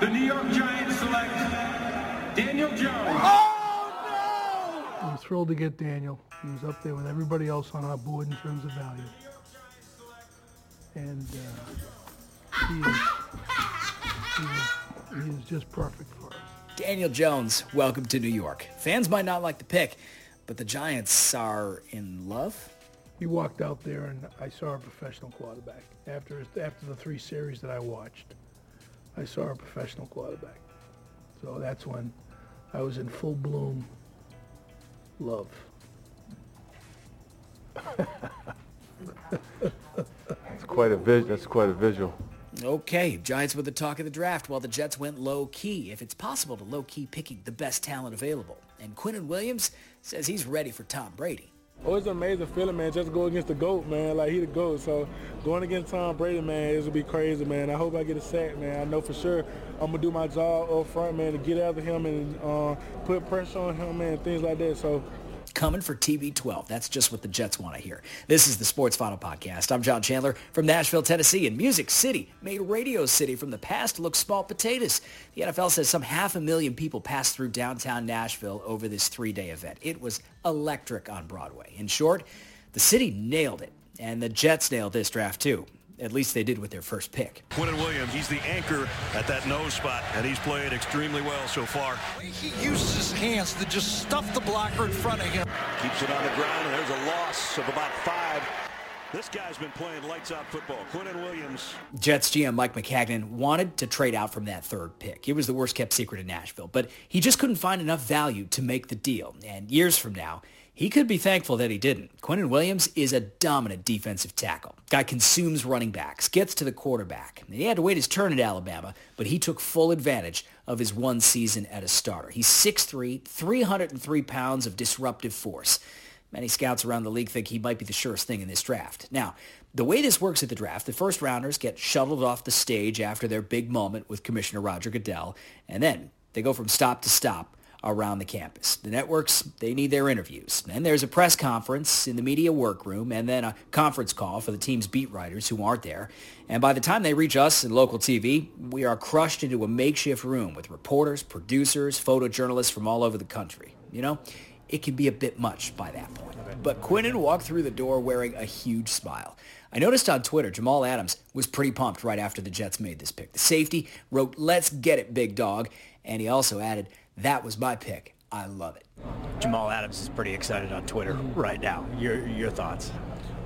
the New York Giants select Daniel Jones. Oh, no! I'm thrilled to get Daniel. He was up there with everybody else on our board in terms of value. And uh, he, is, he, is, he is just perfect for us. Daniel Jones, welcome to New York. Fans might not like the pick, but the Giants are in love. He walked out there and I saw a professional quarterback. After, after the three series that I watched, I saw a professional quarterback. So that's when I was in full bloom love. It's quite a vis- That's quite a visual. Okay, Giants were the talk of the draft while the Jets went low-key, if it's possible to low-key picking the best talent available. And Quinnen Williams says he's ready for Tom Brady. Oh, it's an amazing feeling, man. Just go against the GOAT, man. Like, he the GOAT. So going against Tom Brady, man, going to be crazy, man. I hope I get a sack, man. I know for sure I'm going to do my job up front, man, to get after him and uh, put pressure on him, man, things like that. So coming for TB12. That's just what the Jets want to hear. This is the Sports Final Podcast. I'm John Chandler from Nashville, Tennessee, and Music City made Radio City from the past look small potatoes. The NFL says some half a million people passed through downtown Nashville over this three-day event. It was electric on Broadway. In short, the city nailed it, and the Jets nailed this draft too. At least they did with their first pick. Quinnen Williams, he's the anchor at that nose spot, and he's played extremely well so far. He uses his hands to just stuff the blocker in front of him. Keeps it on the ground, and there's a loss of about five. This guy's been playing lights out football. Quinnen Williams. Jets GM Mike Maccagnan wanted to trade out from that third pick. It was the worst kept secret in Nashville, but he just couldn't find enough value to make the deal. And years from now, he could be thankful that he didn't. Quinnen Williams is a dominant defensive tackle. Guy consumes running backs, gets to the quarterback. He had to wait his turn at Alabama, but he took full advantage of his one season at a starter. He's 6'3", 303 pounds of disruptive force. Many scouts around the league think he might be the surest thing in this draft. Now, the way this works at the draft, the first rounders get shuttled off the stage after their big moment with Commissioner Roger Goodell, and then they go from stop to stop around the campus. The networks, they need their interviews. Then there's a press conference in the media workroom and then a conference call for the team's beat writers who aren't there. And by the time they reach us in local TV, we are crushed into a makeshift room with reporters, producers, photojournalists from all over the country. You know, it can be a bit much by that point. But Quinnen walked through the door wearing a huge smile. I noticed on Twitter, Jamal Adams was pretty pumped right after the Jets made this pick. The safety wrote, let's get it, big dog. And he also added, that was my pick. I love it. Jamal Adams is pretty excited on Twitter right now. Your your thoughts?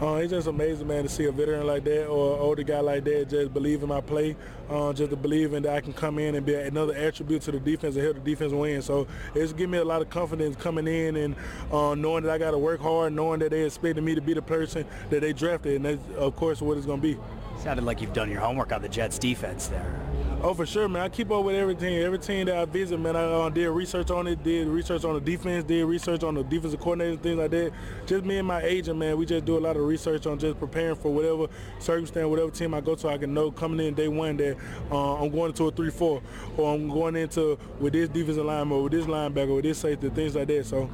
Uh, it's just amazing, man, to see a veteran like that or an older guy like that just believe in my play, uh, just to believe in that I can come in and be another attribute to the defense and help the defense win. So it's giving me a lot of confidence coming in and uh, knowing that I got to work hard, knowing that they expected me to be the person that they drafted, and that's, of course, what it's going to be. Sounded like you've done your homework on the Jets defense there. Oh, for sure, man. I keep up with everything. Every team that I visit, man, I uh, did research on it, did research on the defense, did research on the defensive coordinators, things like that. Just me and my agent, man, we just do a lot of research on just preparing for whatever circumstance, whatever team I go to, I can know coming in day one that uh, I'm going into a 3-4 or I'm going into with this defensive lineman with this linebacker with this safety, things like that. So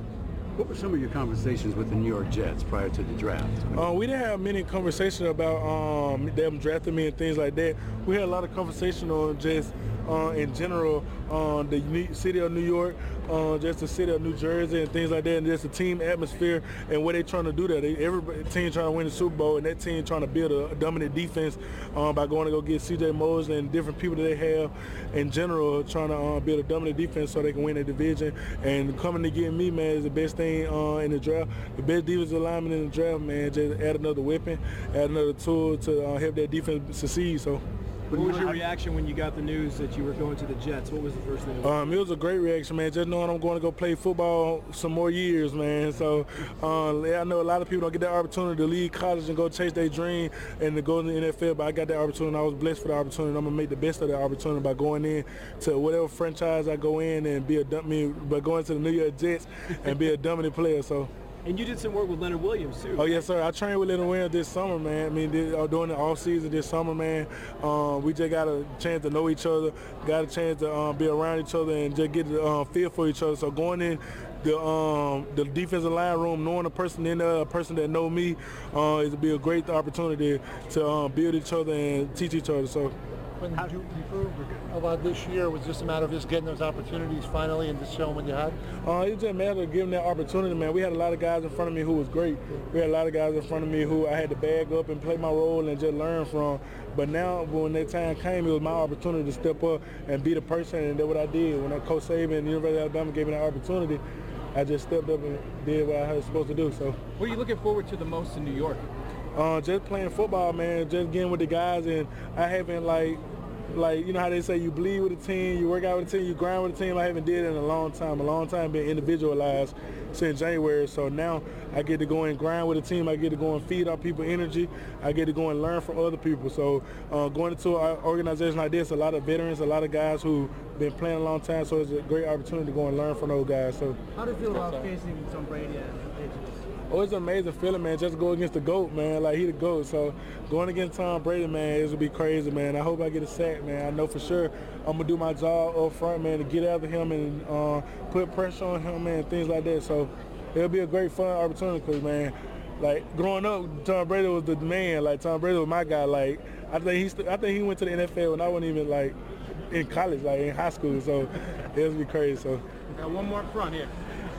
what were some of your conversations with the New York Jets prior to the draft? Uh, we didn't have many conversations about um, them drafting me and things like that. We had a lot of conversation on just uh, in general uh, the city of New York, uh, just the city of New Jersey and things like that, and just the team atmosphere and what they're trying to do there. They, every team trying to win the Super Bowl, and that team trying to build a, dominant defense um, by going to go get C.J. Mosley and different people that they have in general, trying to uh, build a dominant defense so they can win the division. And coming to get me, man, is the best thing uh, in the draft. The best defensive lineman in the draft, man. Just add another weapon, add another tool to uh, help that defense succeed. So. What was your reaction when you got the news that you were going to the Jets? What was the first thing? Um, it was a great reaction, man. Just knowing I'm going to go play football some more years, man. So uh, I know a lot of people don't get that opportunity to leave college and go chase their dream and to go in the NFL, but I got that opportunity. I was blessed for the opportunity. I'm gonna make the best of the opportunity by going in to whatever franchise I go in and be a dump me, but going to the New York Jets and be a dominant player. So. And you did some work with Leonard Williams too. Oh yes, sir. I trained with Leonard Williams this summer, man. I mean, this, uh, during the off season this summer, man. Um, we just got a chance to know each other, got a chance to um, be around each other, and just get the uh, feel for each other. So going in the um, the defensive line room, knowing a person in there, a person that know me, uh, it would be a great opportunity to um, build each other and teach each other. So. When did you improve about this year? Was just a matter of just getting those opportunities finally and just showing what you had? Uh, it just a matter of giving that opportunity, man. We had a lot of guys in front of me who was great. We had a lot of guys in front of me who I had to bag up and play my role and just learn from. But now, when that time came, it was my opportunity to step up and be the person, and that's what I did. When I Coach Saban and the University of Alabama gave me that opportunity, I just stepped up and did what I was supposed to do. So. What are you looking forward to the most in New York? Uh, just playing football, man. Just getting with the guys, and I haven't like, like you know how they say you bleed with the team, you work out with the team, you grind with the team. I haven't did it in a long time. A long time being individualized since January. So now I get to go and grind with the team. I get to go and feed our people energy. I get to go and learn from other people. So uh, going into an organization like this, a lot of veterans, a lot of guys who been playing a long time. So it's a great opportunity to go and learn from those guys. So how do you feel about facing Tom Brady? Oh, it's an amazing feeling, man. Just go against the GOAT, man. Like, he the GOAT. So going against Tom Brady, man, it's going to be crazy, man. I hope I get a sack, man. I know for sure I'm going to do my job up front, man, to get after him and uh, put pressure on him, man, things like that. So it'll be a great fun opportunity because, man, like, growing up, Tom Brady was the man. Like, Tom Brady was my guy. Like, I think he, st- I think he went to the NFL when I wasn't even, like, in college, like, in high school. So it'll be crazy. So. got one more front here.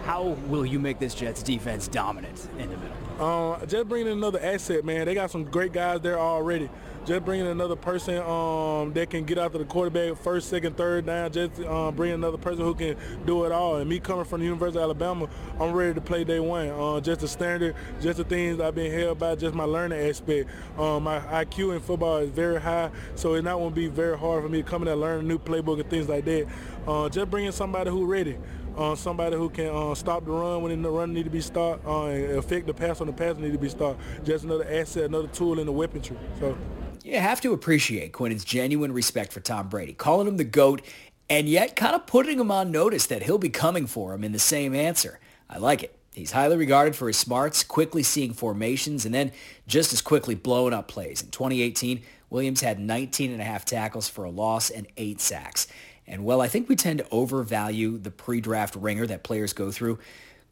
How will you make this Jets defense dominant in the middle? Uh, just bringing another asset, man. They got some great guys there already. Just bringing another person um, that can get after the quarterback first, second, third down. Just uh, bring another person who can do it all. And me coming from the University of Alabama, I'm ready to play day one. Uh, just the standard, just the things I've been held by, just my learning aspect. Um, my IQ in football is very high, so it's not going to be very hard for me to come in and learn a new playbook and things like that. Uh, just bringing somebody who ready uh, somebody who can uh, stop the run when the run need to be stopped, uh, and affect the pass when the pass need to be stopped. Just another asset, another tool in the weaponry. So. You have to appreciate Quinnen's genuine respect for Tom Brady, calling him the GOAT, and yet kind of putting him on notice that he'll be coming for him in the same answer. I like it. He's highly regarded for his smarts, quickly seeing formations, and then just as quickly blowing up plays. In 2018, Williams had 19 and a half tackles for a loss and eight sacks. And well, I think we tend to overvalue the pre-draft ringer that players go through.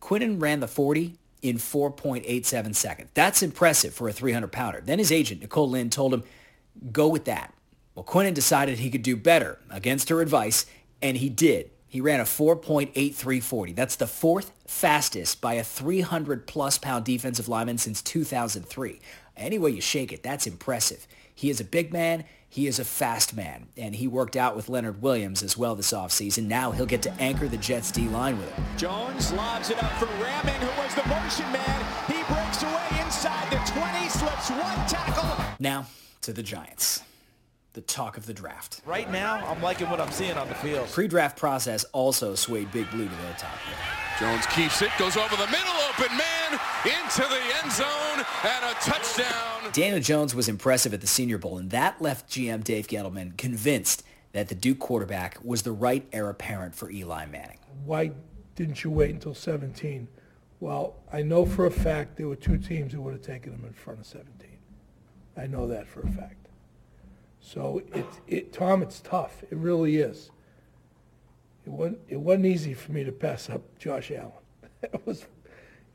Quinnen ran the 40 in 4.87 seconds. That's impressive for a 300-pounder. Then his agent, Nicole Lynn, told him, go with that. Well, Quinnen decided he could do better against her advice, and he did. He ran a 4.8340. That's the fourth fastest by a 300-plus pound defensive lineman since 2003. Any way you shake it, that's impressive. He is a big man. He is a fast man, and he worked out with Leonard Williams as well this offseason. Now he'll get to anchor the Jets D-line with him. Jones lobs it up for Rahming, who was the motion man. He breaks away inside the 20, slips one tackle. Now to the Giants. The talk of the draft. Right now, I'm liking what I'm seeing on the field. Pre-draft process also swayed Big Blue to their top pick. Jones keeps it, goes over the middle, open man, into the end zone, and a touchdown. Daniel Jones was impressive at the Senior Bowl, and that left GM Dave Gettleman convinced that the Duke quarterback was the right heir apparent for Eli Manning. Why didn't you wait until 17? Well, I know for a fact there were two teams that would have taken him in front of 17. I know that for a fact. So it, it, Tom, it's tough. It really is. It wasn't, it wasn't easy for me to pass up Josh Allen. It was,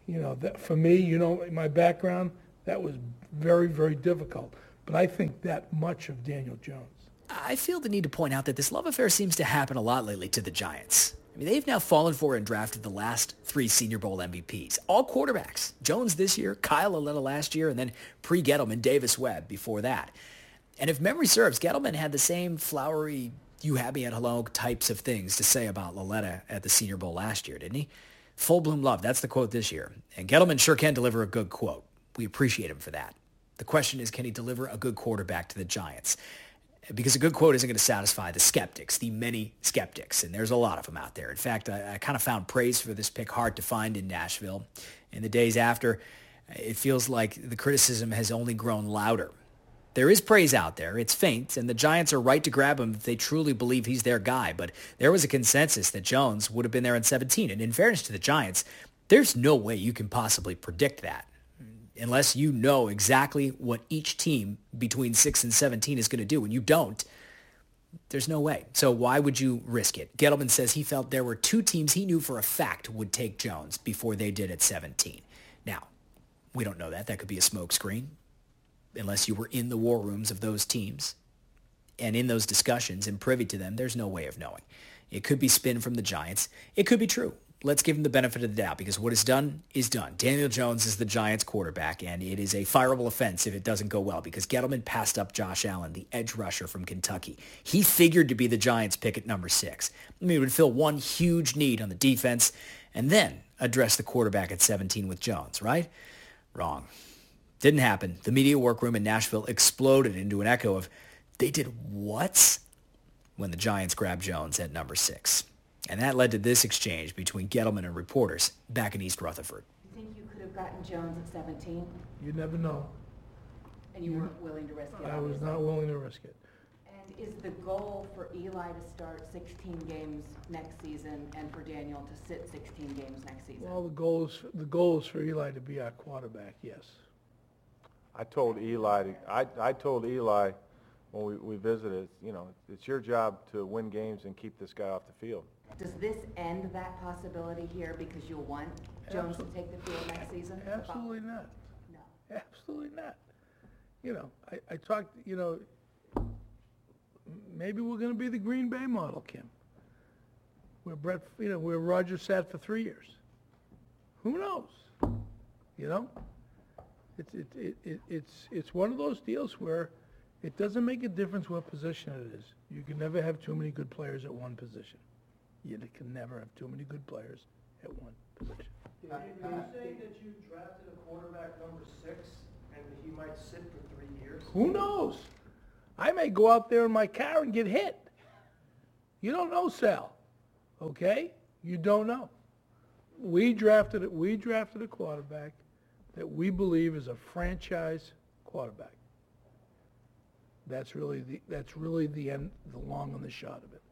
you know, that for me, you know, my background, that was very, very difficult. But I think that much of Daniel Jones. I feel the need to point out that this love affair seems to happen a lot lately to the Giants. I mean, they've now fallen for and drafted the last three Senior Bowl MVPs. All quarterbacks. Jones this year, Kyle Lauletta last year, and then pre-Gettleman, Davis Webb before that. And if memory serves, Gettleman had the same flowery, you had me at hello types of things to say about Lauletta at the Senior Bowl last year, didn't he? Full bloom love. That's the quote this year. And Gettleman sure can deliver a good quote. We appreciate him for that. The question is, can he deliver a good quarterback to the Giants? Because a good quote isn't going to satisfy the skeptics, the many skeptics, and there's a lot of them out there. In fact, I, I kind of found praise for this pick hard to find in Nashville. In the days after, it feels like the criticism has only grown louder. There is praise out there. It's faint, and the Giants are right to grab him if they truly believe he's their guy. But there was a consensus that Jones would have been there in 17. And in fairness to the Giants, there's no way you can possibly predict that unless you know exactly what each team between 6 and 17 is going to do. And you don't, there's no way. So why would you risk it? Gettleman says he felt there were two teams he knew for a fact would take Jones before they did at 17. Now, we don't know that. That could be a smokescreen unless you were in the war rooms of those teams. And in those discussions and privy to them, there's no way of knowing. It could be spin from the Giants. It could be true. Let's give him the benefit of the doubt because what is done is done. Daniel Jones is the Giants quarterback, and it is a fireable offense if it doesn't go well because Gettleman passed up Josh Allen, the edge rusher from Kentucky. He figured to be the Giants pick at number six. I mean, it would fill one huge need on the defense and then address the quarterback at 17 with Jones, right? Wrong. Didn't happen. The media workroom in Nashville exploded into an echo of, they did what? When the Giants grabbed Jones at number six. And that led to this exchange between Gettleman and reporters back in East Rutherford. You think you could have gotten Jones at 17? You never know. And you weren't willing to risk it? I was not willing to risk it. And is the goal for Eli to start 16 games next season and for Daniel to sit 16 games next season? Well, the goal is, the goal is for Eli to be our quarterback, yes. I told Eli, to, I, I told Eli when we, we visited, you know, it's your job to win games and keep this guy off the field. Does this end that possibility here because you'll want Jones to take the field next season? Absolutely not. No. Absolutely not. You know, I, I talked, you know, maybe we're gonna be the Green Bay model, Kim. Where Brett, you know, where Roger sat for three years. Who knows? You know? It's, it, it, it, it's, it's one of those deals where it doesn't make a difference what position it is. You can never have too many good players at one position. You can never have too many good players at one position. Did you say that you drafted a quarterback number six and he might sit for three years? Who knows? I may go out there in my car and get hit. You don't know, Sal. Okay? You don't know. We drafted it. We drafted a quarterback that we believe is a franchise quarterback. That's really the that's really the end, the long and the short of it.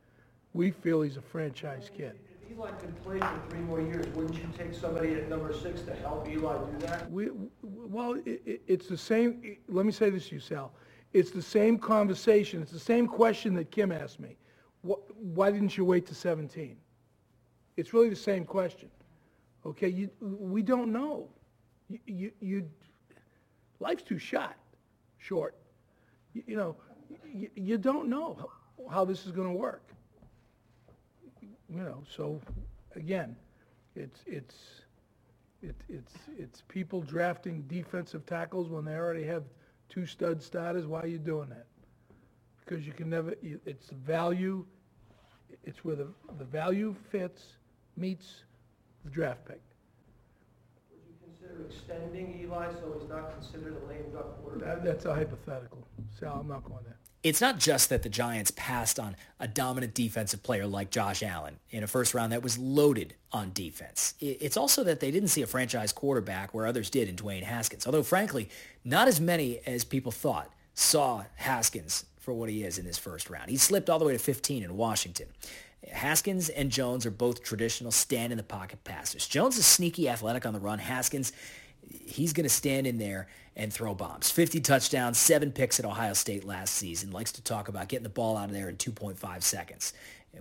We feel he's a franchise kid. If Eli can play for three more years, wouldn't you take somebody at number six to help Eli do that? We, well, it, it, it's the same, let me say this to you, Sal. It's the same conversation, it's the same question that Kim asked me. Wh- Why didn't you wait to 17? It's really the same question. Okay, you, we don't know. You, you, you life's too short, short. You, you know, you, you don't know how, how this is going to work. You know, so again, it's, it's, it, it's, it's people drafting defensive tackles when they already have two stud starters. Why are you doing that? Because you can never, it's value, it's where the, the value fits, meets the draft pick. Would you consider extending Eli so he's not considered a lame duck quarterback? That, that's a hypothetical. Sal, I'm not going there. It's not just that the Giants passed on a dominant defensive player like Josh Allen in a first round that was loaded on defense. It's also that they didn't see a franchise quarterback where others did in Dwayne Haskins. Although, frankly, not as many as people thought saw Haskins for what he is in his first round. He slipped all the way to 15 in Washington. Haskins and Jones are both traditional stand in the pocket passers. Jones is sneaky athletic on the run. Haskins, he's going to stand in there and throw bombs. 50 touchdowns, seven picks at Ohio State last season. Likes to talk about getting the ball out of there in 2.5 seconds.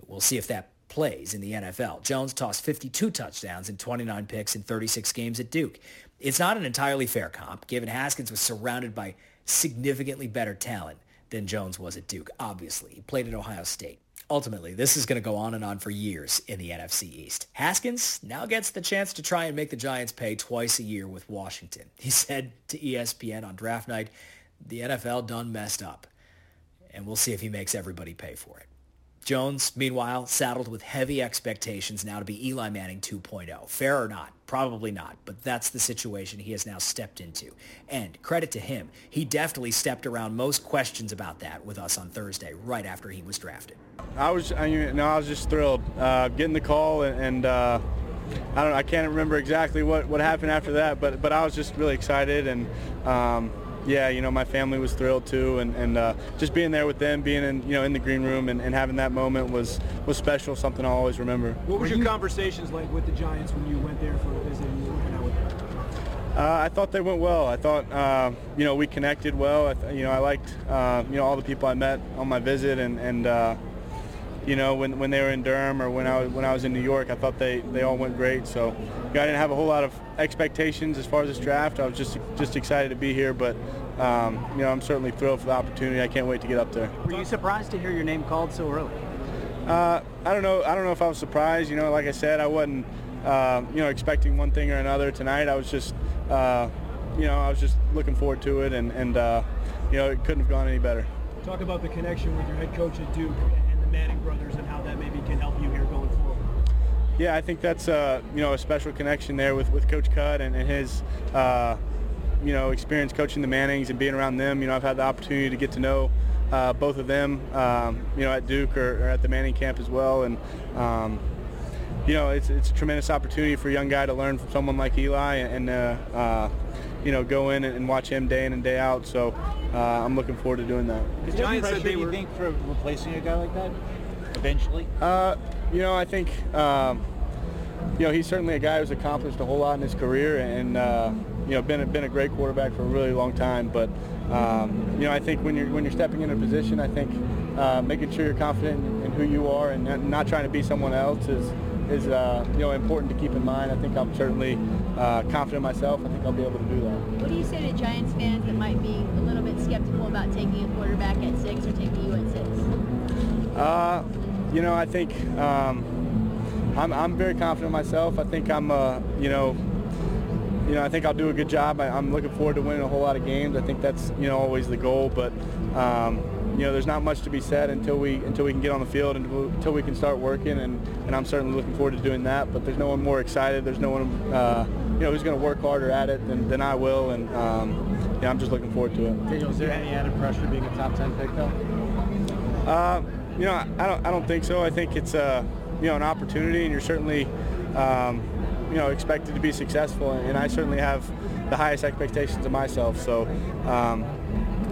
We'll see if that plays in the NFL. Jones tossed 52 touchdowns and 29 picks in 36 games at Duke. It's not an entirely fair comp, given Haskins was surrounded by significantly better talent than Jones was at Duke, obviously. He played at Ohio State. Ultimately, this is going to go on and on for years in the NFC East. Haskins now gets the chance to try and make the Giants pay twice a year with Washington. He said to ESPN on draft night, the NFL done messed up. And we'll see if he makes everybody pay for it. Jones, meanwhile, saddled with heavy expectations now to be Eli Manning 2.0. Fair or not? Probably not, but that's the situation he has now stepped into. And credit to him, he deftly stepped around most questions about that with us on Thursday, right after he was drafted. I was, I, you know, I was just thrilled uh, getting the call, and, and uh, I don't, I can't remember exactly what, what happened after that, but but I was just really excited, and um, yeah, you know, my family was thrilled too, and, and uh, just being there with them, being in, you know, in the green room, and, and having that moment was was special, something I'll always remember. What was your conversations like with the Giants when you went there for a visit and you were working out with them? Uh, I thought they went well. I thought, uh, you know, we connected well. I th- you know, I liked, uh, you know, all the people I met on my visit, and, and uh, you know, when, when they were in Durham or when I was when I was in New York, I thought they, they all went great. So, you know, I didn't have a whole lot of expectations as far as this draft. I was just just excited to be here, but um, you know, I'm certainly thrilled for the opportunity. I can't wait to get up there. Were you surprised to hear your name called so early? Uh, I don't know. I don't know if I was surprised. You know, like I said, I wasn't, uh, you know, expecting one thing or another tonight. I was just, uh, you know, I was just looking forward to it, and, and uh, you know, it couldn't have gone any better. Talk about the connection with your head coach at Duke and the Manning brothers, and how that maybe can help you here going forward. Yeah, I think that's uh, you know a special connection there with, with Coach Cut and, and his uh, you know experience coaching the Mannings and being around them. You know, I've had the opportunity to get to know uh, both of them. Um, you know, at Duke or, or, at the Manning camp as well, and um, you know it's it's a tremendous opportunity for a young guy to learn from someone like Eli and. uh, uh you know, go in and watch him day in and day out. So uh, I'm looking forward to doing that. Is there any pressure, you think, for replacing a guy like that eventually? Uh, you know, I think um, you know he's certainly a guy who's accomplished a whole lot in his career, and uh, you know been a, been a great quarterback for a really long time. But um, you know, I think when you're when you're stepping into a position, I think uh, making sure you're confident in, in, who you are and not trying to be someone else is is uh, you know important to keep in mind. I think I'm certainly uh, confident in myself. I think I'll be able to do that. What do you say to Giants fans that might be a little bit skeptical about taking a quarterback at six or taking you at six? Uh, you know, I think um, I'm, I'm very confident in myself. I think I'm, uh, you know, you know, I think I'll do a good job. I, am looking forward to winning a whole lot of games. I think that's, you know, always the goal. But, um, you know, there's not much to be said until we until we can get on the field and until we can start working. And, and I'm certainly looking forward to doing that. But there's no one more excited. There's no one, uh, you know, who's going to work harder at it than, than I will. And um, yeah, I'm just looking forward to it. Daniel, is there any added pressure being a top 10 pick though? Uh, you know, I don't I don't think so. I think it's uh, you know an opportunity, and you're certainly um, you know expected to be successful, and I certainly have the highest expectations of myself. So. Um,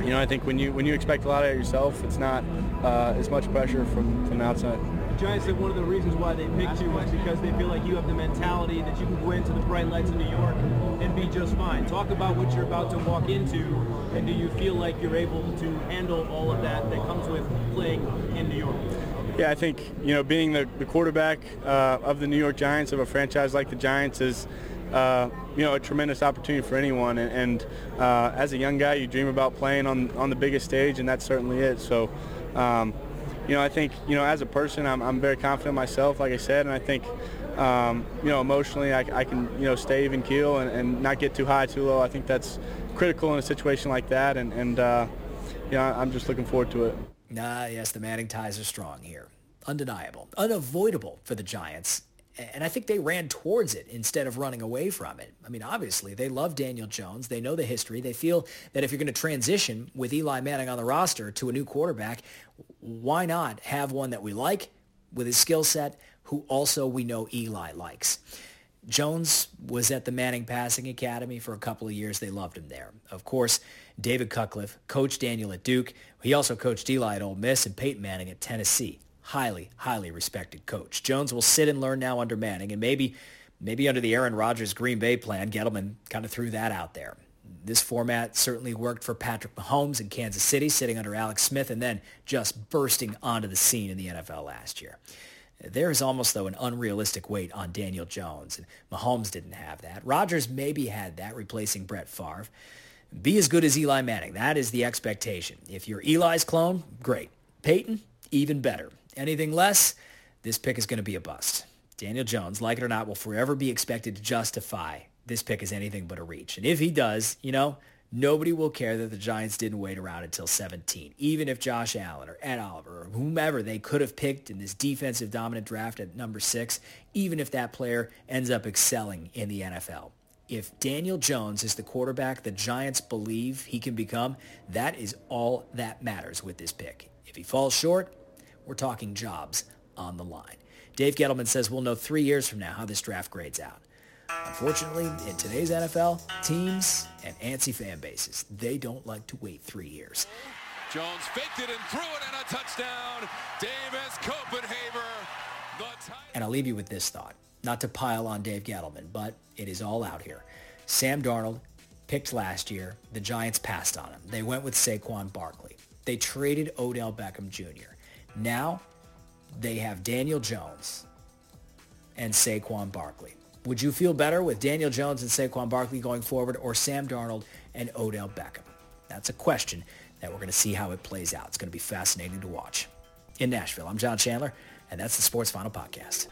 you know, I think when you when you expect a lot of yourself, it's not uh, as much pressure from from outside. Giants said one of the reasons why they picked you was because they feel like you have the mentality that you can go into the bright lights of New York and be just fine. Talk about what you're about to walk into, and do you feel like you're able to handle all of that that comes with playing in New York? Yeah, I think you know being the, the quarterback uh, of the New York Giants of a franchise like the Giants is uh, you know a tremendous opportunity for anyone. And, and uh, as a young guy, you dream about playing on on the biggest stage, and that's certainly it. So. Um, you know, I think, you know, as a person, I'm, I'm very confident myself, like I said, and I think, um, you know, emotionally, I, I, can, you know, stay even keel and, and, not get too high, too low. I think that's critical in a situation like that, and, and uh, you know, I'm just looking forward to it. Ah, yes, the Manning ties are strong here. Undeniable. Unavoidable for the Giants. And I think they ran towards it instead of running away from it. I mean, obviously, they love Daniel Jones. They know the history. They feel that if you're going to transition with Eli Manning on the roster to a new quarterback, why not have one that we like with his skill set who also we know Eli likes? Jones was at the Manning Passing Academy for a couple of years. They loved him there. Of course, David Cutcliffe coached Daniel at Duke. He also coached Eli at Ole Miss and Peyton Manning at Tennessee highly, highly respected coach. Jones will sit and learn now under Manning, and maybe, maybe under the Aaron Rodgers Green Bay plan, Gettleman kind of threw that out there. This format certainly worked for Patrick Mahomes in Kansas City, sitting under Alex Smith, and then just bursting onto the scene in the NFL last year. There is almost, though, an unrealistic weight on Daniel Jones, and Mahomes didn't have that. Rodgers maybe had that, replacing Brett Favre. Be as good as Eli Manning. That is the expectation. If you're Eli's clone, great. Peyton, even better. Anything less, this pick is going to be a bust. Daniel Jones, like it or not, will forever be expected to justify this pick as anything but a reach. And if he does, you know, nobody will care that the Giants didn't wait around until 17. Even if Josh Allen or Ed Oliver or whomever they could have picked in this defensive dominant draft at number six, even if that player ends up excelling in the NFL. If Daniel Jones is the quarterback the Giants believe he can become, that is all that matters with this pick. If he falls short, we're talking jobs on the line. Dave Gettleman says we'll know three years from now how this draft grades out. Unfortunately, in today's NFL, teams and antsy fan bases, they don't like to wait three years. Jones faked it and threw it and a touchdown. Davis Koppenhaver. And I'll leave you with this thought. Not to pile on Dave Gettleman, but it is all out here. Sam Darnold picked last year. The Giants passed on him. They went with Saquon Barkley. They traded Odell Beckham Jr. Now they have Daniel Jones and Saquon Barkley. Would you feel better with Daniel Jones and Saquon Barkley going forward or Sam Darnold and Odell Beckham? That's a question that we're going to see how it plays out. It's going to be fascinating to watch. In Nashville, I'm John Chandler, and that's the Sports Final Podcast.